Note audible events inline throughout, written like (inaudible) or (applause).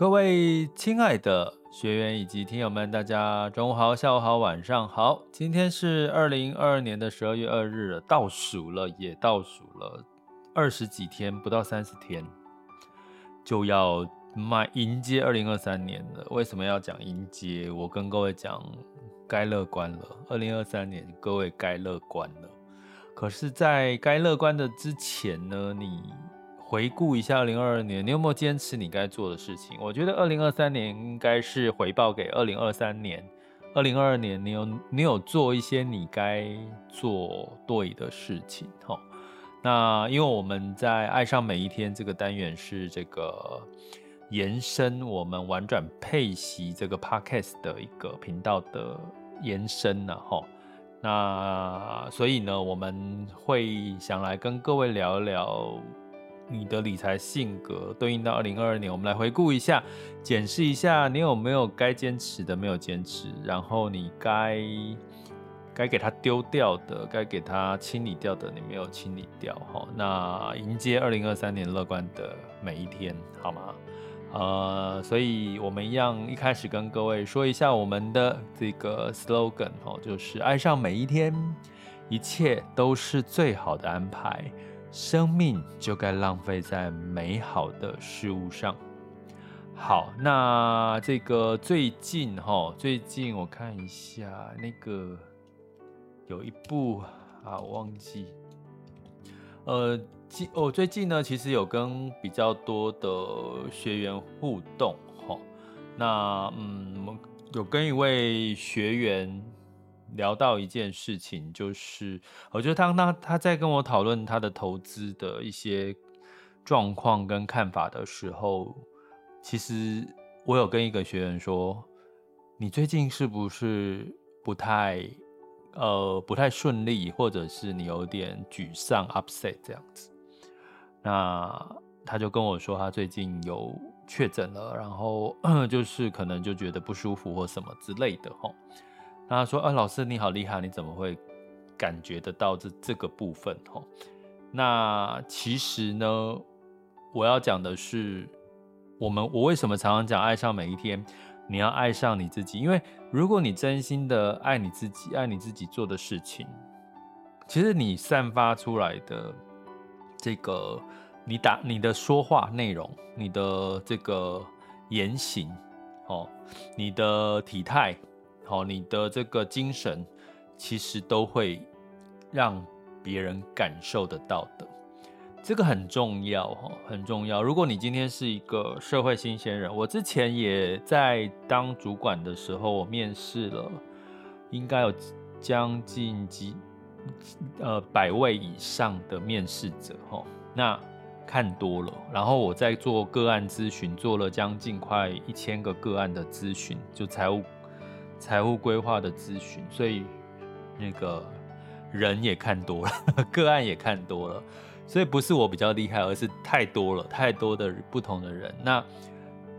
各位亲爱的学员以及听友们，大家中午好、下午好、晚上好。今天是二零二二年的十二月二日，倒数了，也倒数了二十几天，不到三十天，就要迈迎接二零二三年了。为什么要讲迎接？我跟各位讲，该乐观了。二零二三年，各位该乐观了。可是，在该乐观的之前呢，你。回顾一下二零二二年，你有没有坚持你该做的事情？我觉得二零二三年应该是回报给二零二三年。二零二二年，你有你有做一些你该做对的事情。哈，那因为我们在爱上每一天这个单元是这个延伸我们玩转佩习这个 podcast 的一个频道的延伸呢。哈，那所以呢，我们会想来跟各位聊一聊。你的理财性格对应到二零二二年，我们来回顾一下，检视一下你有没有该坚持的没有坚持，然后你该该给它丢掉的，该给它清理掉的，你没有清理掉。哈，那迎接二零二三年乐观的每一天，好吗？呃，所以我们一样一开始跟各位说一下我们的这个 slogan 哦，就是爱上每一天，一切都是最好的安排。生命就该浪费在美好的事物上。好，那这个最近哈，最近我看一下那个有一部啊，我忘记。呃，近哦，最近呢，其实有跟比较多的学员互动哈。那嗯，有跟一位学员。聊到一件事情，就是我觉得当他他在跟我讨论他的投资的一些状况跟看法的时候，其实我有跟一个学员说：“你最近是不是不太呃不太顺利，或者是你有点沮丧 upset 这样子？”那他就跟我说，他最近有确诊了，然后 (clears throat) 就是可能就觉得不舒服或什么之类的他说：“啊，老师你好厉害，你怎么会感觉得到这这个部分？吼，那其实呢，我要讲的是，我们我为什么常常讲爱上每一天？你要爱上你自己，因为如果你真心的爱你自己，爱你自己做的事情，其实你散发出来的这个，你打你的说话内容，你的这个言行，哦，你的体态。”好，你的这个精神其实都会让别人感受得到的，这个很重要哈，很重要。如果你今天是一个社会新鲜人，我之前也在当主管的时候，我面试了，应该有将近几呃百位以上的面试者哈，那看多了，然后我在做个案咨询，做了将近快一千个个案的咨询，就财务。财务规划的咨询，所以那个人也看多了，个案也看多了，所以不是我比较厉害，而是太多了，太多的不同的人。那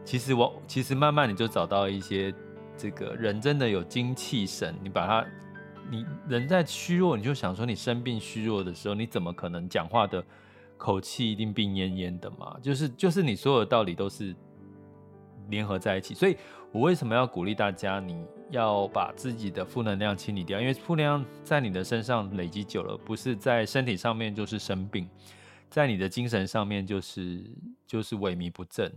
其实我其实慢慢你就找到一些这个人真的有精气神，你把他，你人在虚弱，你就想说你生病虚弱的时候，你怎么可能讲话的口气一定病恹恹的嘛？就是就是你所有的道理都是联合在一起，所以我为什么要鼓励大家你？要把自己的负能量清理掉，因为负能量在你的身上累积久了，不是在身体上面就是生病，在你的精神上面就是就是萎靡不振，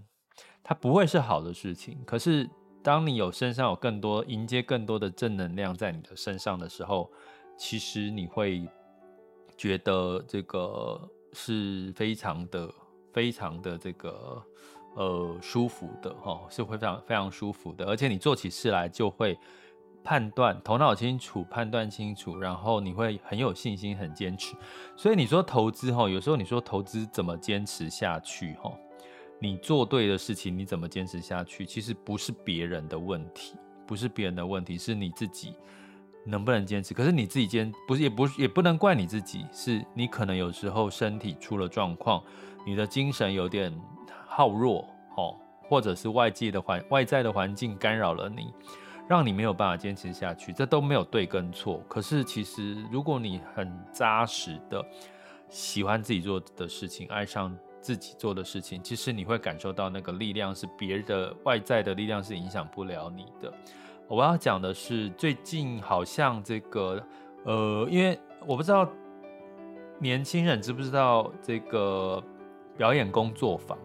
它不会是好的事情。可是当你有身上有更多迎接更多的正能量在你的身上的时候，其实你会觉得这个是非常的非常的这个。呃，舒服的哈，是会非常非常舒服的，而且你做起事来就会判断，头脑清楚，判断清楚，然后你会很有信心，很坚持。所以你说投资哈，有时候你说投资怎么坚持下去哈？你做对的事情，你怎么坚持下去？其实不是别人的问题，不是别人的问题，是你自己能不能坚持。可是你自己坚不是也不也不能怪你自己，是你可能有时候身体出了状况，你的精神有点。好弱哦，或者是外界的环外在的环境干扰了你，让你没有办法坚持下去，这都没有对跟错。可是其实，如果你很扎实的喜欢自己做的事情，爱上自己做的事情，其实你会感受到那个力量是别的外在的力量是影响不了你的。我要讲的是，最近好像这个呃，因为我不知道年轻人知不知道这个表演工作坊。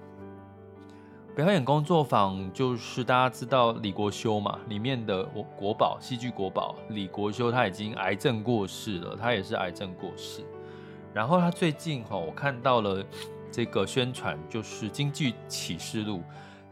表演工作坊就是大家知道李国修嘛，里面的国国宝戏剧国宝李国修，他已经癌症过世了，他也是癌症过世。然后他最近哈，我看到了这个宣传，就是《京剧启示录》。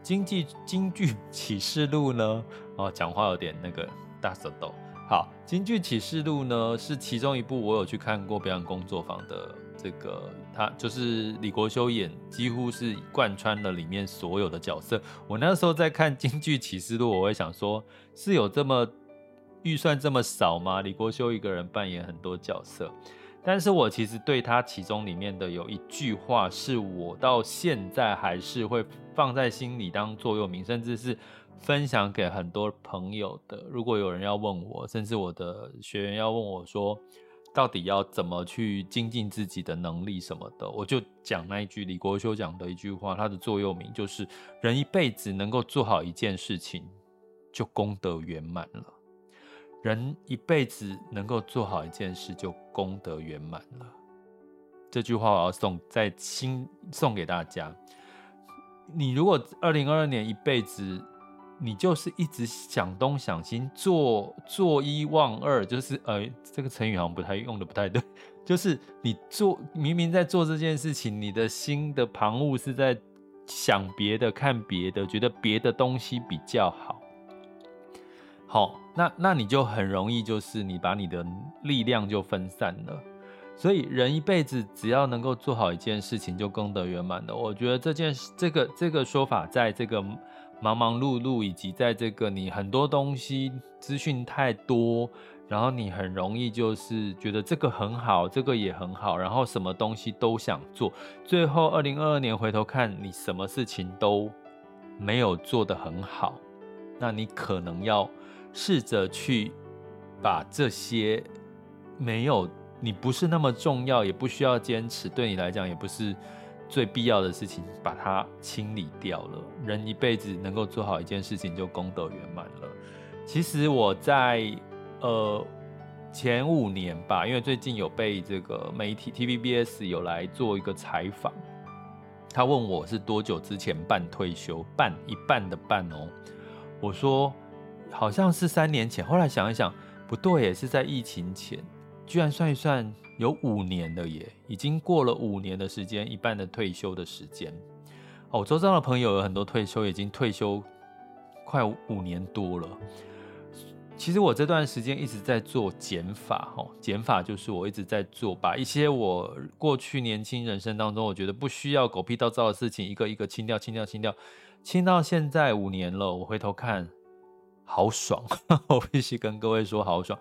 京剧《京剧启示录》呢，哦，讲话有点那个大舌头。好，《京剧启示录》呢是其中一部我有去看过表演工作坊的这个，他就是李国修演，几乎是贯穿了里面所有的角色。我那时候在看《京剧启示录》，我会想说，是有这么预算这么少吗？李国修一个人扮演很多角色。但是我其实对他其中里面的有一句话，是我到现在还是会放在心里当座右铭，甚至是分享给很多朋友的。如果有人要问我，甚至我的学员要问我说，到底要怎么去精进自己的能力什么的，我就讲那一句李国修讲的一句话，他的座右铭就是：人一辈子能够做好一件事情，就功德圆满了。人一辈子能够做好一件事，就功德圆满了。这句话我要送在心，送给大家。你如果二零二二年一辈子，你就是一直想东想西，做做一忘二，就是呃，这个成语好像不太用的不太对，(laughs) 就是你做明明在做这件事情，你的心的旁骛是在想别的、看别的，觉得别的东西比较好。好，那那你就很容易，就是你把你的力量就分散了。所以人一辈子只要能够做好一件事情，就功德圆满了。我觉得这件事，这个这个说法，在这个忙忙碌碌，以及在这个你很多东西资讯太多，然后你很容易就是觉得这个很好，这个也很好，然后什么东西都想做，最后二零二二年回头看你什么事情都没有做得很好，那你可能要。试着去把这些没有你不是那么重要，也不需要坚持，对你来讲也不是最必要的事情，把它清理掉了。人一辈子能够做好一件事情，就功德圆满了。其实我在呃前五年吧，因为最近有被这个媒体 TVBS 有来做一个采访，他问我是多久之前办退休，办一半的办哦，我说。好像是三年前，后来想一想，不对，也是在疫情前，居然算一算有五年了耶，已经过了五年的时间，一半的退休的时间。哦，我周遭的朋友有很多退休，已经退休快五年多了。其实我这段时间一直在做减法，哦，减法就是我一直在做，把一些我过去年轻人生当中，我觉得不需要狗屁倒灶的事情，一个一个清掉，清掉，清掉，清到现在五年了，我回头看。好爽，(laughs) 我必须跟各位说好爽。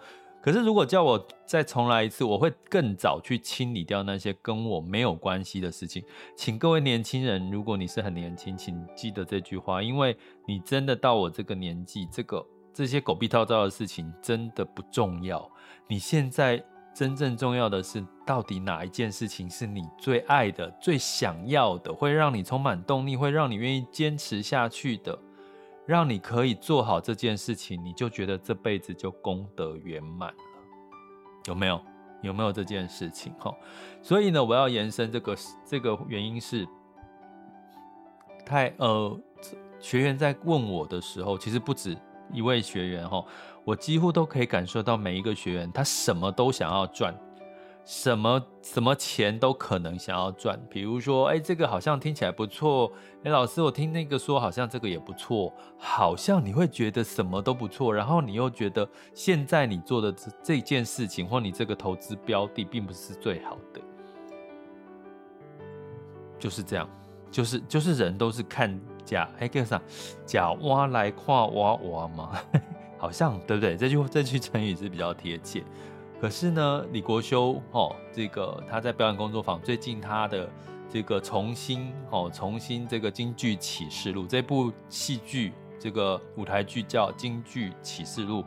可是如果叫我再重来一次，我会更早去清理掉那些跟我没有关系的事情。请各位年轻人，如果你是很年轻，请记得这句话，因为你真的到我这个年纪，这个这些狗屁倒灶的事情真的不重要。你现在真正重要的是，到底哪一件事情是你最爱的、最想要的，会让你充满动力，会让你愿意坚持下去的。让你可以做好这件事情，你就觉得这辈子就功德圆满了，有没有？有没有这件事情？哈，所以呢，我要延伸这个这个原因是，太呃，学员在问我的时候，其实不止一位学员哈，我几乎都可以感受到每一个学员他什么都想要赚。什么什么钱都可能想要赚，比如说，哎，这个好像听起来不错，哎，老师，我听那个说好像这个也不错，好像你会觉得什么都不错，然后你又觉得现在你做的这这件事情或你这个投资标的并不是最好的，就是这样，就是就是人都是看假，哎，叫啥？假挖来跨挖挖吗？(laughs) 好像对不对？这句这句成语是比较贴切。可是呢，李国修哦，这个他在表演工作坊最近他的这个重新哦，重新这个京剧启示录这部戏剧，这个舞台剧叫京剧启示录。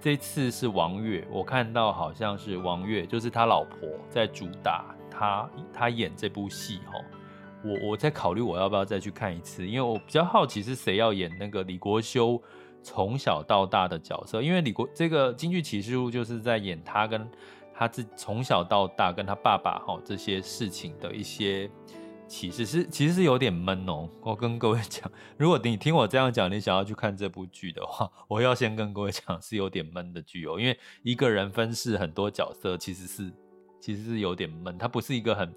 这次是王月，我看到好像是王月，就是他老婆在主打他他演这部戏哦。我我在考虑我要不要再去看一次，因为我比较好奇是谁要演那个李国修从小到大的角色，因为李国这个《京剧启示录》就是在演他跟他自从小到大跟他爸爸哈这些事情的一些启示，是其实是有点闷哦。我跟各位讲，如果你听我这样讲，你想要去看这部剧的话，我要先跟各位讲是有点闷的剧哦，因为一个人分饰很多角色，其实是其实是有点闷，它不是一个很。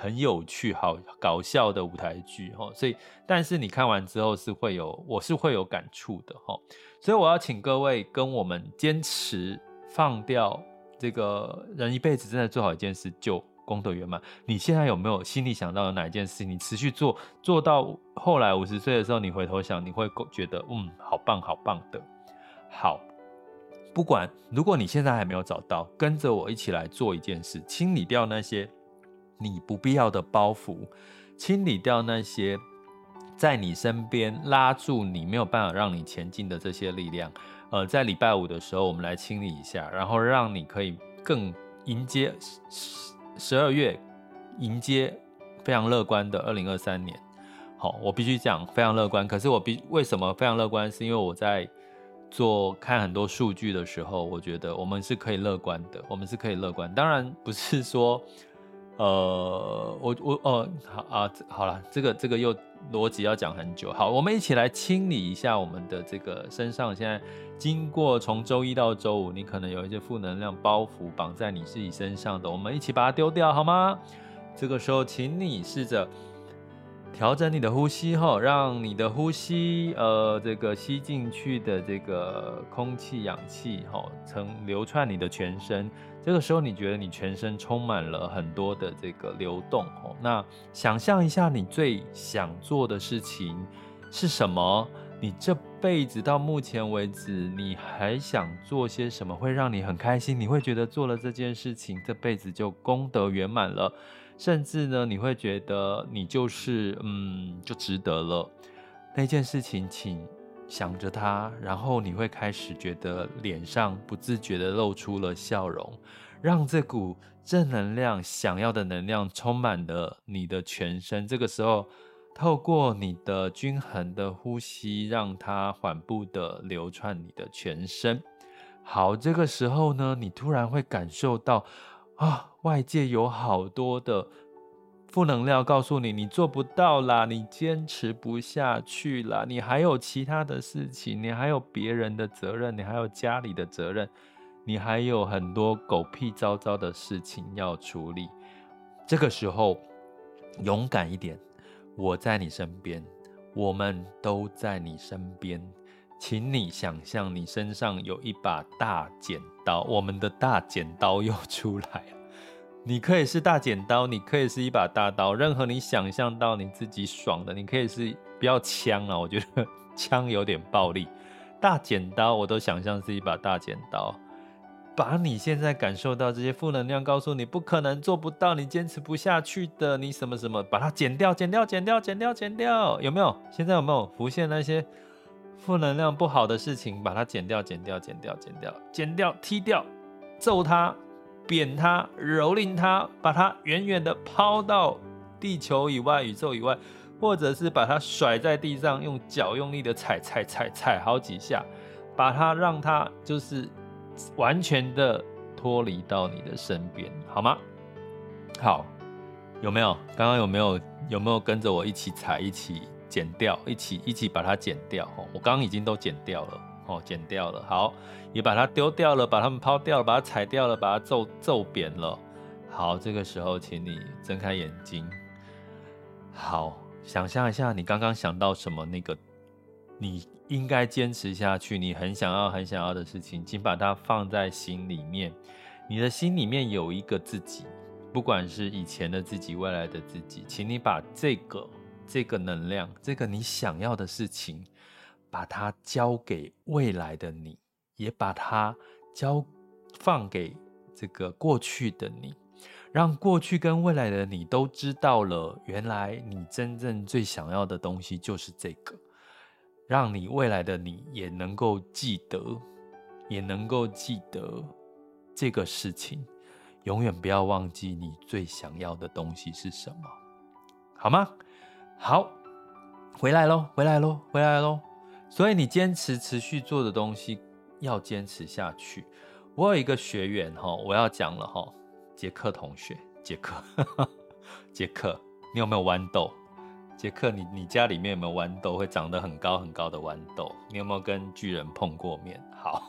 很有趣、好搞笑的舞台剧哈，所以但是你看完之后是会有，我是会有感触的哈，所以我要请各位跟我们坚持放掉这个人一辈子真的做好一件事就功德圆满。你现在有没有心里想到有哪一件事，你持续做做到后来五十岁的时候，你回头想，你会觉得嗯，好棒好棒的。好，不管如果你现在还没有找到，跟着我一起来做一件事，清理掉那些。你不必要的包袱，清理掉那些在你身边拉住你没有办法让你前进的这些力量。呃，在礼拜五的时候，我们来清理一下，然后让你可以更迎接十十二月，迎接非常乐观的二零二三年。好，我必须讲非常乐观。可是我必为什么非常乐观？是因为我在做看很多数据的时候，我觉得我们是可以乐观的，我们是可以乐观。当然不是说。呃，我我哦，好啊，好了，这个这个又逻辑要讲很久。好，我们一起来清理一下我们的这个身上。现在经过从周一到周五，你可能有一些负能量包袱绑在你自己身上的，我们一起把它丢掉好吗？这个时候，请你试着调整你的呼吸后，让你的呼吸，呃，这个吸进去的这个空气、氧气，哈，曾流窜你的全身。这个时候，你觉得你全身充满了很多的这个流动哦。那想象一下，你最想做的事情是什么？你这辈子到目前为止，你还想做些什么会让你很开心？你会觉得做了这件事情，这辈子就功德圆满了，甚至呢，你会觉得你就是嗯，就值得了那件事情，请。想着他，然后你会开始觉得脸上不自觉地露出了笑容，让这股正能量、想要的能量充满了你的全身。这个时候，透过你的均衡的呼吸，让它缓步地流窜你的全身。好，这个时候呢，你突然会感受到啊，外界有好多的。负能量告诉你，你做不到啦，你坚持不下去啦，你还有其他的事情，你还有别人的责任，你还有家里的责任，你还有很多狗屁糟糟的事情要处理。这个时候，勇敢一点，我在你身边，我们都在你身边，请你想象你身上有一把大剪刀，我们的大剪刀又出来了。你可以是大剪刀，你可以是一把大刀，任何你想象到你自己爽的，你可以是不要枪啊，我觉得枪有点暴力。大剪刀我都想象是一把大剪刀，把你现在感受到这些负能量告诉你不可能做不到，你坚持不下去的，你什么什么，把它剪掉，剪掉，剪掉，剪掉，剪掉，有没有？现在有没有浮现那些负能量不好的事情？把它剪掉，剪掉，剪掉，剪掉，剪掉，踢掉，揍他。扁它，蹂躏它，把它远远的抛到地球以外、宇宙以外，或者是把它甩在地上，用脚用力的踩踩踩踩好几下，把它让它就是完全的脱离到你的身边，好吗？好，有没有？刚刚有没有？有没有跟着我一起踩、一起剪掉、一起一起把它剪掉？我刚刚已经都剪掉了。哦，剪掉了，好，也把它丢掉了，把它们抛掉了，把它踩掉了，把它揍揍扁了。好，这个时候，请你睁开眼睛。好，想象一下，你刚刚想到什么？那个你应该坚持下去，你很想要、很想要的事情，请把它放在心里面。你的心里面有一个自己，不管是以前的自己、未来的自己，请你把这个、这个能量、这个你想要的事情。把它交给未来的你，也把它交放给这个过去的你，让过去跟未来的你都知道了，原来你真正最想要的东西就是这个，让你未来的你也能够记得，也能够记得这个事情，永远不要忘记你最想要的东西是什么，好吗？好，回来喽，回来喽，回来喽。所以你坚持持续做的东西要坚持下去。我有一个学员哈，我要讲了哈，杰克同学，杰克，(laughs) 杰克，你有没有豌豆？杰克，你你家里面有没有豌豆？会长得很高很高的豌豆？你有没有跟巨人碰过面？好，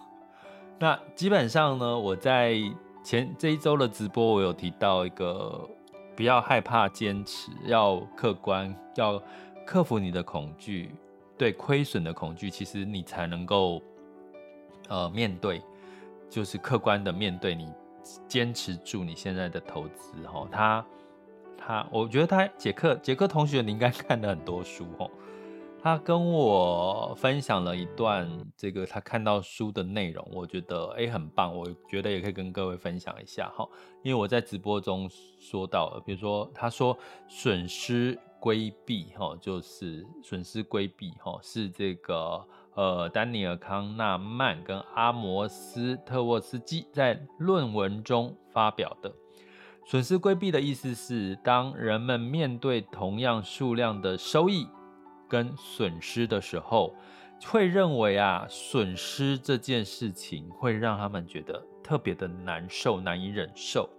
那基本上呢，我在前这一周的直播，我有提到一个，不要害怕坚持，要客观，要克服你的恐惧。对亏损的恐惧，其实你才能够，呃，面对，就是客观的面对你，坚持住你现在的投资。哈，他，他，我觉得他杰克，杰克同学，你应该 (laughs) 看了很多书，哦，他跟我分享了一段这个他看到书的内容，我觉得诶很棒，我觉得也可以跟各位分享一下，哈，因为我在直播中说到了，比如说他说损失。规避哈，就是损失规避哈，是这个呃，丹尼尔康纳曼跟阿摩斯特沃斯基在论文中发表的。损失规避的意思是，当人们面对同样数量的收益跟损失的时候，会认为啊，损失这件事情会让他们觉得特别的难受，难以忍受。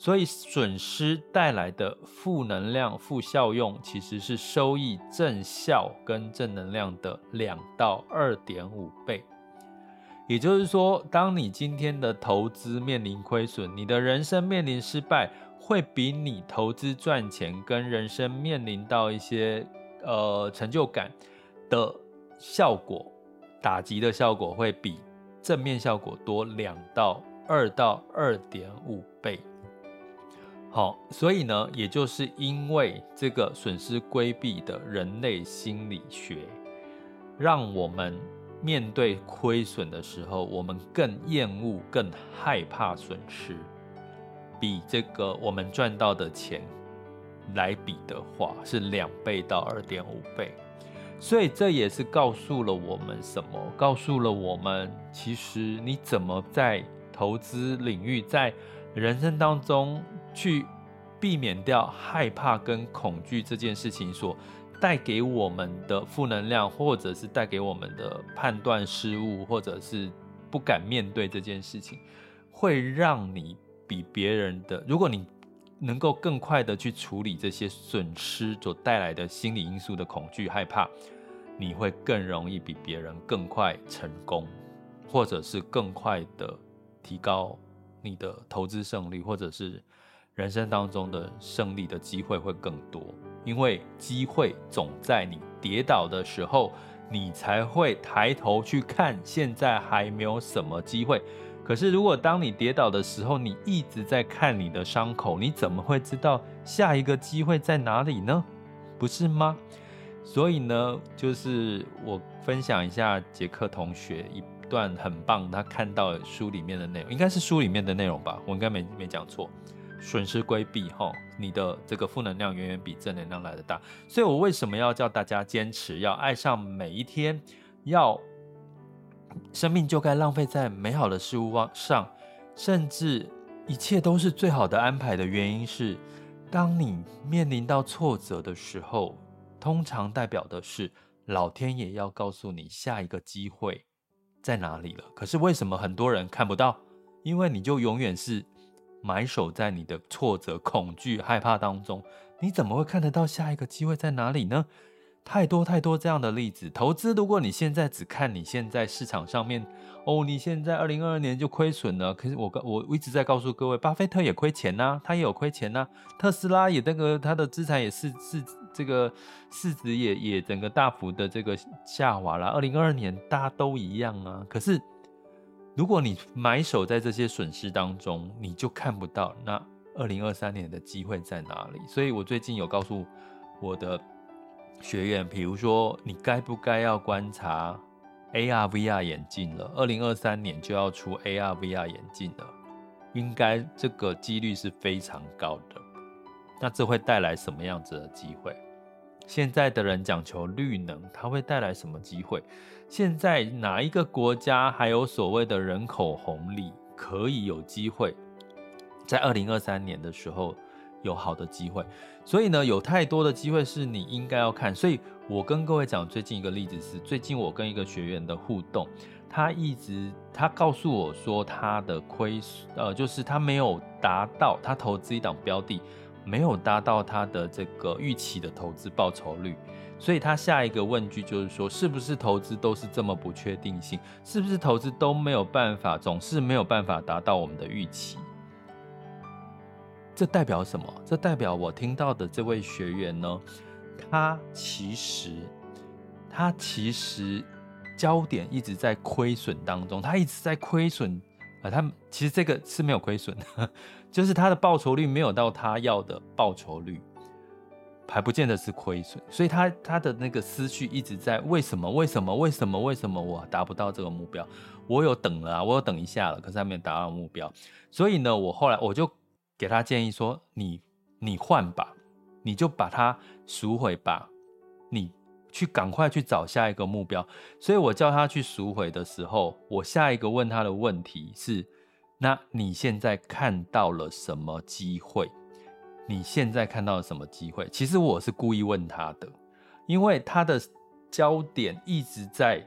所以损失带来的负能量、负效用，其实是收益正效跟正能量的两到二点五倍。也就是说，当你今天的投资面临亏损，你的人生面临失败，会比你投资赚钱跟人生面临到一些呃成就感的效果，打击的效果会比正面效果多两到二到二点五倍。好，所以呢，也就是因为这个损失规避的人类心理学，让我们面对亏损的时候，我们更厌恶、更害怕损失，比这个我们赚到的钱来比的话，是两倍到二点五倍。所以这也是告诉了我们什么？告诉了我们，其实你怎么在投资领域，在人生当中，去避免掉害怕跟恐惧这件事情所带给我们的负能量，或者是带给我们的判断失误，或者是不敢面对这件事情，会让你比别人的，如果你能够更快的去处理这些损失所带来的心理因素的恐惧、害怕，你会更容易比别人更快成功，或者是更快的提高你的投资胜率，或者是。人生当中的胜利的机会会更多，因为机会总在你跌倒的时候，你才会抬头去看。现在还没有什么机会，可是如果当你跌倒的时候，你一直在看你的伤口，你怎么会知道下一个机会在哪里呢？不是吗？所以呢，就是我分享一下杰克同学一段很棒，他看到书里面的内容，应该是书里面的内容吧，我应该没没讲错。损失规避，哈，你的这个负能量远远比正能量来得大。所以我为什么要叫大家坚持，要爱上每一天，要生命就该浪费在美好的事物上，甚至一切都是最好的安排的原因是，当你面临到挫折的时候，通常代表的是老天爷要告诉你下一个机会在哪里了。可是为什么很多人看不到？因为你就永远是。埋首在你的挫折、恐惧、害怕当中，你怎么会看得到下一个机会在哪里呢？太多太多这样的例子。投资，如果你现在只看你现在市场上面，哦，你现在二零二二年就亏损了。可是我我一直在告诉各位，巴菲特也亏钱呐、他也有亏钱呐、特斯拉也那个他的资产也是是这个市值也也整个大幅的这个下滑了。二零二二年大家都一样啊，可是。如果你埋首在这些损失当中，你就看不到那二零二三年的机会在哪里。所以我最近有告诉我的学员，比如说你该不该要观察 AR VR 眼镜了？二零二三年就要出 AR VR 眼镜了，应该这个几率是非常高的。那这会带来什么样子的机会？现在的人讲求绿能，它会带来什么机会？现在哪一个国家还有所谓的人口红利，可以有机会在二零二三年的时候有好的机会。所以呢，有太多的机会是你应该要看。所以我跟各位讲最近一个例子是，最近我跟一个学员的互动，他一直他告诉我说他的亏损，呃，就是他没有达到他投资一档标的，没有达到他的这个预期的投资报酬率。所以他下一个问句就是说，是不是投资都是这么不确定性？是不是投资都没有办法，总是没有办法达到我们的预期？这代表什么？这代表我听到的这位学员呢，他其实，他其实焦点一直在亏损当中，他一直在亏损啊。他其实这个是没有亏损的，(laughs) 就是他的报酬率没有到他要的报酬率。还不见得是亏损，所以他他的那个思绪一直在为什么为什么为什么为什么我达不到这个目标？我有等了啊，我有等一下了，可是还没有达到目标。所以呢，我后来我就给他建议说：你你换吧，你就把它赎回吧，你去赶快去找下一个目标。所以我叫他去赎回的时候，我下一个问他的问题是：那你现在看到了什么机会？你现在看到了什么机会？其实我是故意问他的，因为他的焦点一直在，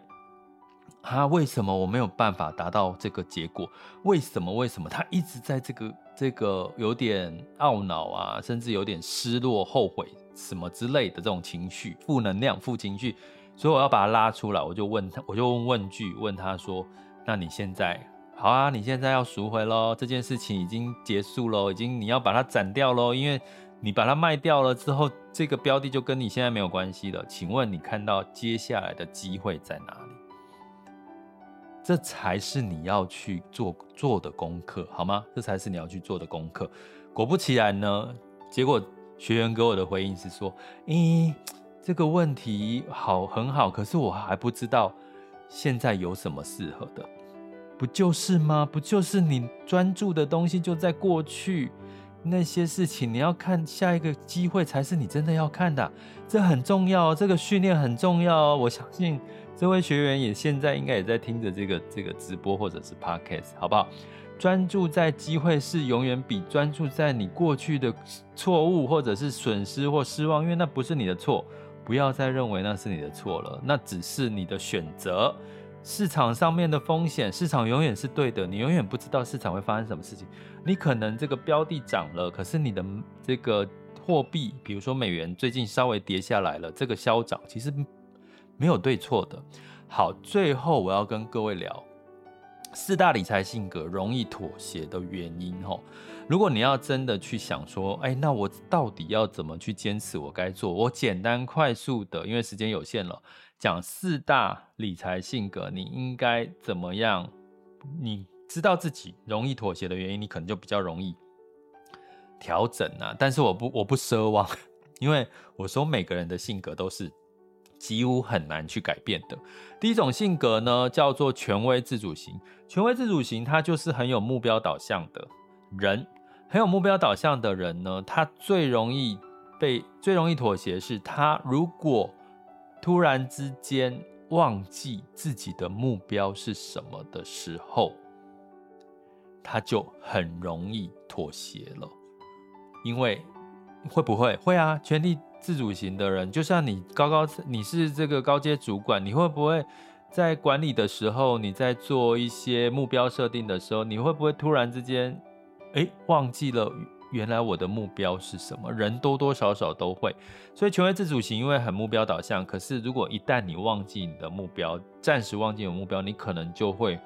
他为什么我没有办法达到这个结果？为什么？为什么？他一直在这个这个有点懊恼啊，甚至有点失落、后悔什么之类的这种情绪，负能量、负情绪，所以我要把他拉出来，我就问他，我就问问句，问他说：“那你现在？”好啊，你现在要赎回喽，这件事情已经结束喽，已经你要把它斩掉喽，因为你把它卖掉了之后，这个标的就跟你现在没有关系了。请问你看到接下来的机会在哪里？这才是你要去做做的功课，好吗？这才是你要去做的功课。果不其然呢，结果学员给我的回应是说：“咦，这个问题好很好，可是我还不知道现在有什么适合的。”不就是吗？不就是你专注的东西就在过去那些事情，你要看下一个机会才是你真的要看的，这很重要，这个训练很重要。我相信这位学员也现在应该也在听着这个这个直播或者是 podcast，好不好？专注在机会是永远比专注在你过去的错误或者是损失或失望，因为那不是你的错，不要再认为那是你的错了，那只是你的选择。市场上面的风险，市场永远是对的，你永远不知道市场会发生什么事情。你可能这个标的涨了，可是你的这个货币，比如说美元，最近稍微跌下来了，这个消涨其实没有对错的。好，最后我要跟各位聊四大理财性格容易妥协的原因。吼，如果你要真的去想说，哎，那我到底要怎么去坚持我该做？我简单快速的，因为时间有限了。讲四大理财性格，你应该怎么样？你知道自己容易妥协的原因，你可能就比较容易调整啊。但是我不，我不奢望，(laughs) 因为我说每个人的性格都是几乎很难去改变的。第一种性格呢，叫做权威自主型。权威自主型，他就是很有目标导向的人，很有目标导向的人呢，他最容易被最容易妥协，是他如果。突然之间忘记自己的目标是什么的时候，他就很容易妥协了。因为会不会？会啊，权力自主型的人，就像你高高，你是这个高阶主管，你会不会在管理的时候，你在做一些目标设定的时候，你会不会突然之间，哎，忘记了？原来我的目标是什么？人多多少少都会，所以权威自主型因为很目标导向。可是如果一旦你忘记你的目标，暂时忘记有目标，你可能就会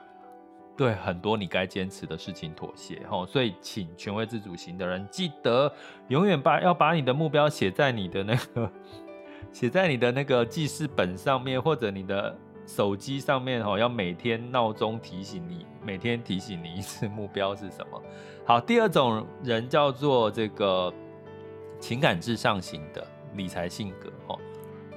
对很多你该坚持的事情妥协。吼，所以请权威自主型的人记得永远把要把你的目标写在你的那个写在你的那个记事本上面，或者你的手机上面。吼，要每天闹钟提醒你，每天提醒你一次目标是什么。好，第二种人叫做这个情感至上型的理财性格哦。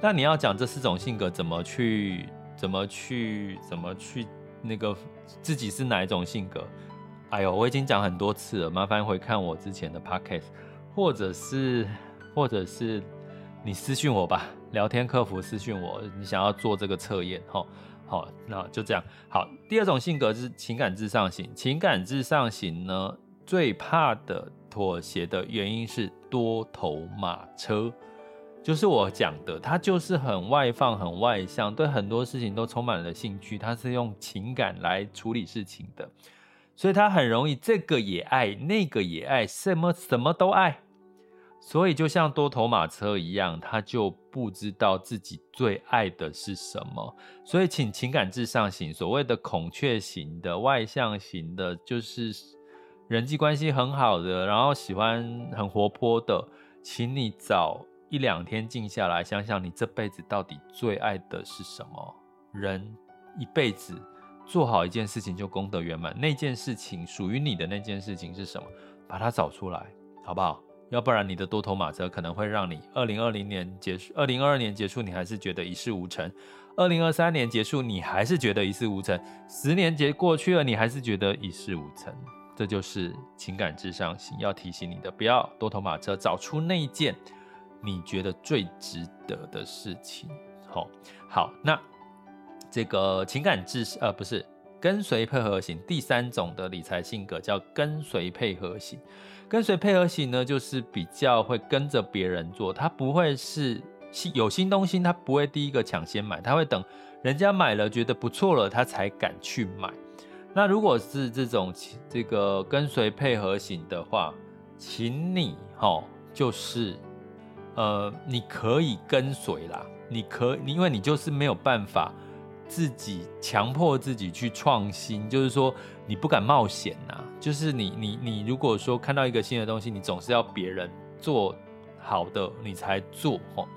那你要讲这四种性格怎么去、怎么去、怎么去那个自己是哪一种性格？哎呦，我已经讲很多次了，麻烦回看我之前的 podcast，或者是或者是你私讯我吧，聊天客服私讯我，你想要做这个测验哈。好，那就这样。好，第二种性格是情感至上型，情感至上型呢，最怕的妥协的原因是多头马车，就是我讲的，他就是很外放、很外向，对很多事情都充满了兴趣，他是用情感来处理事情的，所以他很容易这个也爱，那个也爱，什么什么都爱。所以就像多头马车一样，他就不知道自己最爱的是什么。所以请情感至上型，所谓的孔雀型的、外向型的，就是人际关系很好的，然后喜欢很活泼的，请你找一两天静下来，想想你这辈子到底最爱的是什么。人一辈子做好一件事情就功德圆满，那件事情属于你的那件事情是什么？把它找出来，好不好？要不然你的多头马车可能会让你二零二零年结束，二零二二年结束你还是觉得一事无成，二零二三年结束你还是觉得一事无成，十年结过去了你还是觉得一事无成，这就是情感至上型要提醒你的，不要多头马车，找出那一件你觉得最值得的事情。好，好，那这个情感至呃不是跟随配合型，第三种的理财性格叫跟随配合型。跟随配合型呢，就是比较会跟着别人做，他不会是新有新东西，他不会第一个抢先买，他会等人家买了觉得不错了，他才敢去买。那如果是这种这个跟随配合型的话，请你哦，就是呃，你可以跟随啦，你可因为你就是没有办法。自己强迫自己去创新，就是说你不敢冒险呐。就是你你你，如果说看到一个新的东西，你总是要别人做好的你才做哦。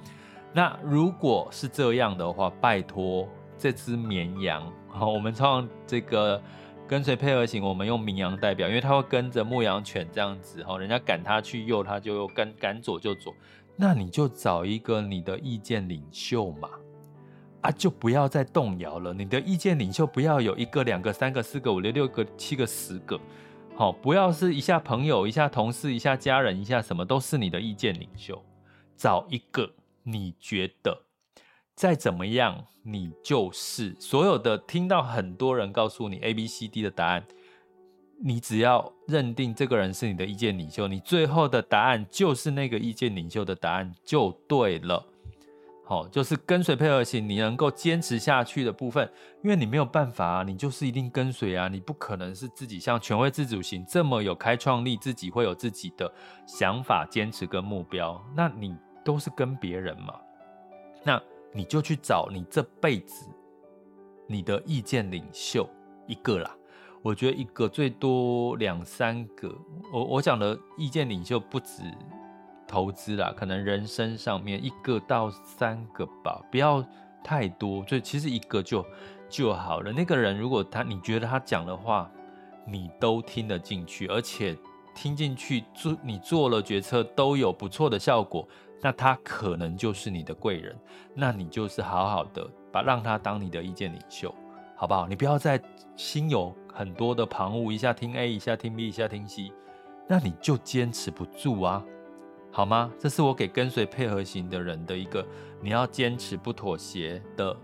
那如果是这样的话，拜托这只绵羊，好，(laughs) 我们创这个跟随配合型，我们用绵羊代表，因为它会跟着牧羊犬这样子哈，人家赶它去右，它就跟赶左就左。那你就找一个你的意见领袖嘛。啊，就不要再动摇了。你的意见领袖不要有一个、两个、三个、四个、五个、六个、七个、十个，好，不要是一下朋友、一下同事、一下家人、一下什么都是你的意见领袖。找一个你觉得再怎么样，你就是所有的。听到很多人告诉你 A、B、C、D 的答案，你只要认定这个人是你的意见领袖，你最后的答案就是那个意见领袖的答案就对了。好，就是跟随配合型，你能够坚持下去的部分，因为你没有办法啊，你就是一定跟随啊，你不可能是自己像权威自主型这么有开创力，自己会有自己的想法、坚持跟目标，那你都是跟别人嘛，那你就去找你这辈子你的意见领袖一个啦，我觉得一个最多两三个，我我讲的意见领袖不止。投资啦，可能人生上面一个到三个吧，不要太多，所以其实一个就就好了。那个人如果他你觉得他讲的话你都听得进去，而且听进去做你做了决策都有不错的效果，那他可能就是你的贵人。那你就是好好的把让他当你的意见领袖，好不好？你不要再心有很多的旁骛，一下听 A，一下听 B，一下听 C，那你就坚持不住啊。好吗？这是我给跟随配合型的人的一个你要坚持不妥协的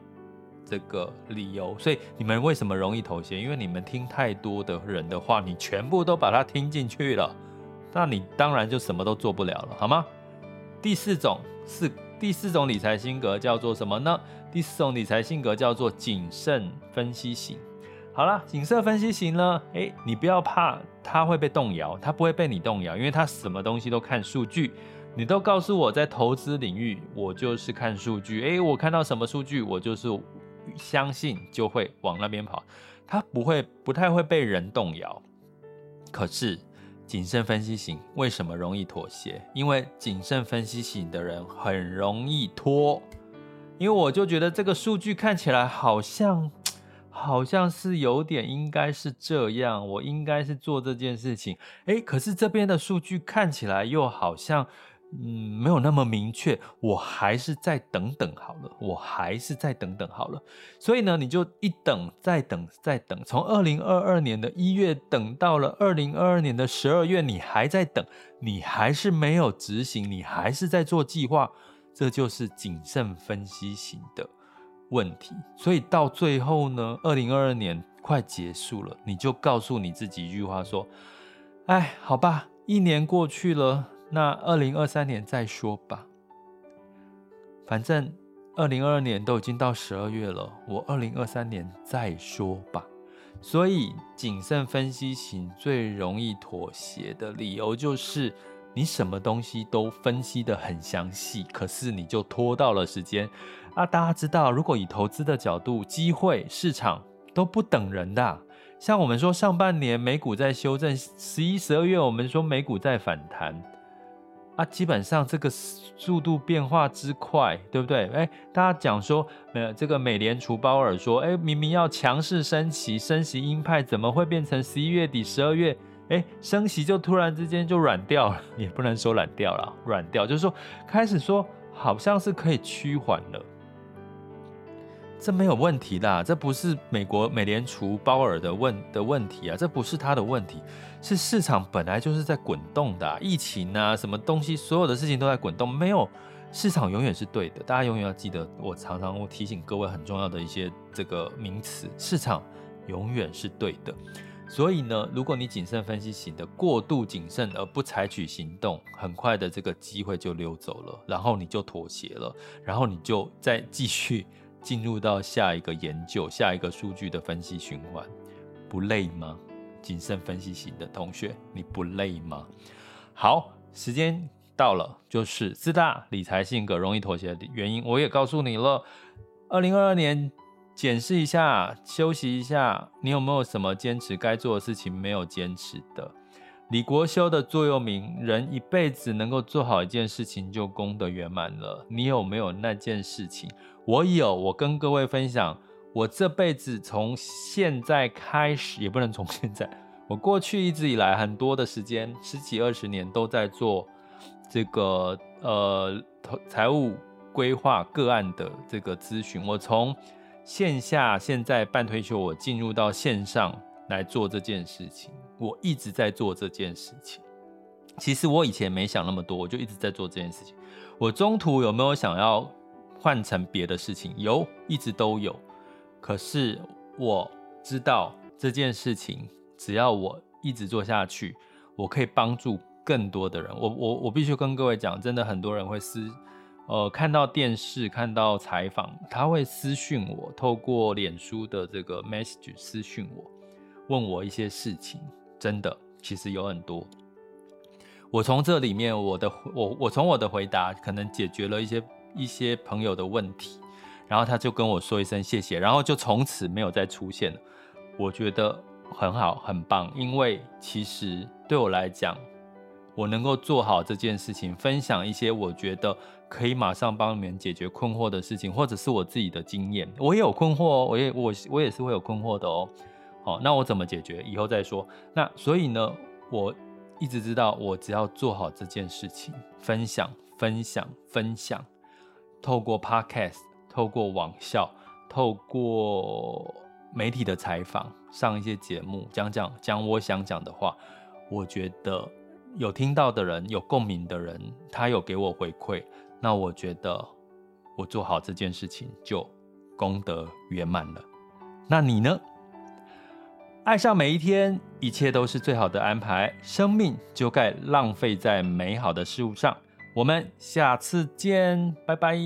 这个理由。所以你们为什么容易妥协？因为你们听太多的人的话，你全部都把它听进去了，那你当然就什么都做不了了，好吗？第四种是第四种理财性格叫做什么呢？第四种理财性格叫做谨慎分析型。好了，谨慎分析型呢？诶，你不要怕，他会被动摇，他不会被你动摇，因为他什么东西都看数据。你都告诉我在投资领域，我就是看数据。诶，我看到什么数据，我就是相信，就会往那边跑。他不会，不太会被人动摇。可是谨慎分析型为什么容易妥协？因为谨慎分析型的人很容易拖，因为我就觉得这个数据看起来好像。(tsk) 好像是有点，应该是这样，我应该是做这件事情，诶，可是这边的数据看起来又好像，嗯，没有那么明确，我还是再等等好了，我还是再等等好了。所以呢，你就一等再等再等，从二零二二年的一月等到了二零二二年的十二月，你还在等，你还是没有执行，你还是在做计划，这就是谨慎分析型的。问题，所以到最后呢，二零二二年快结束了，你就告诉你自己一句话说：“哎，好吧，一年过去了，那二零二三年再说吧。反正二零二二年都已经到十二月了，我二零二三年再说吧。所以谨慎分析型最容易妥协的理由就是，你什么东西都分析得很详细，可是你就拖到了时间。啊，大家知道，如果以投资的角度，机会市场都不等人的。像我们说上半年美股在修正，十一、十二月我们说美股在反弹。啊，基本上这个速度变化之快，对不对？哎，大家讲说，呃，这个美联储鲍尔说，哎，明明要强势升息，升息鹰派，怎么会变成十一月底、十二月，哎，升息就突然之间就软掉了？(laughs) 也不能说软掉了，软掉就是说开始说好像是可以趋缓了。这没有问题的，这不是美国美联储鲍尔的问的问题啊，这不是他的问题，是市场本来就是在滚动的，疫情啊，什么东西，所有的事情都在滚动，没有市场永远是对的，大家永远要记得，我常常会提醒各位很重要的一些这个名词，市场永远是对的，所以呢，如果你谨慎分析型的过度谨慎而不采取行动，很快的这个机会就溜走了，然后你就妥协了，然后你就再继续。进入到下一个研究、下一个数据的分析循环，不累吗？谨慎分析型的同学，你不累吗？好，时间到了，就是四大理财性格容易妥协的原因，我也告诉你了。二零二二年检视一下，休息一下，你有没有什么坚持该做的事情没有坚持的？李国修的座右铭：人一辈子能够做好一件事情，就功德圆满了。你有没有那件事情？我有，我跟各位分享，我这辈子从现在开始，也不能从现在，(laughs) 我过去一直以来很多的时间，十几二十年都在做这个呃财务规划个案的这个咨询。我从线下现在半退休，我进入到线上来做这件事情，我一直在做这件事情。其实我以前没想那么多，我就一直在做这件事情。我中途有没有想要？换成别的事情，有，一直都有。可是我知道这件事情，只要我一直做下去，我可以帮助更多的人。我我我必须跟各位讲，真的很多人会私，呃，看到电视，看到采访，他会私讯我，透过脸书的这个 message 私讯我，问我一些事情。真的，其实有很多。我从这里面，我的我我从我的回答，可能解决了一些。一些朋友的问题，然后他就跟我说一声谢谢，然后就从此没有再出现了。我觉得很好，很棒，因为其实对我来讲，我能够做好这件事情，分享一些我觉得可以马上帮你们解决困惑的事情，或者是我自己的经验。我也有困惑哦，我也我我也是会有困惑的哦。好，那我怎么解决？以后再说。那所以呢，我一直知道，我只要做好这件事情，分享，分享，分享。透过 Podcast，透过网校，透过媒体的采访，上一些节目，讲讲讲我想讲的话。我觉得有听到的人，有共鸣的人，他有给我回馈，那我觉得我做好这件事情就功德圆满了。那你呢？爱上每一天，一切都是最好的安排。生命就该浪费在美好的事物上。我们下次见，拜拜。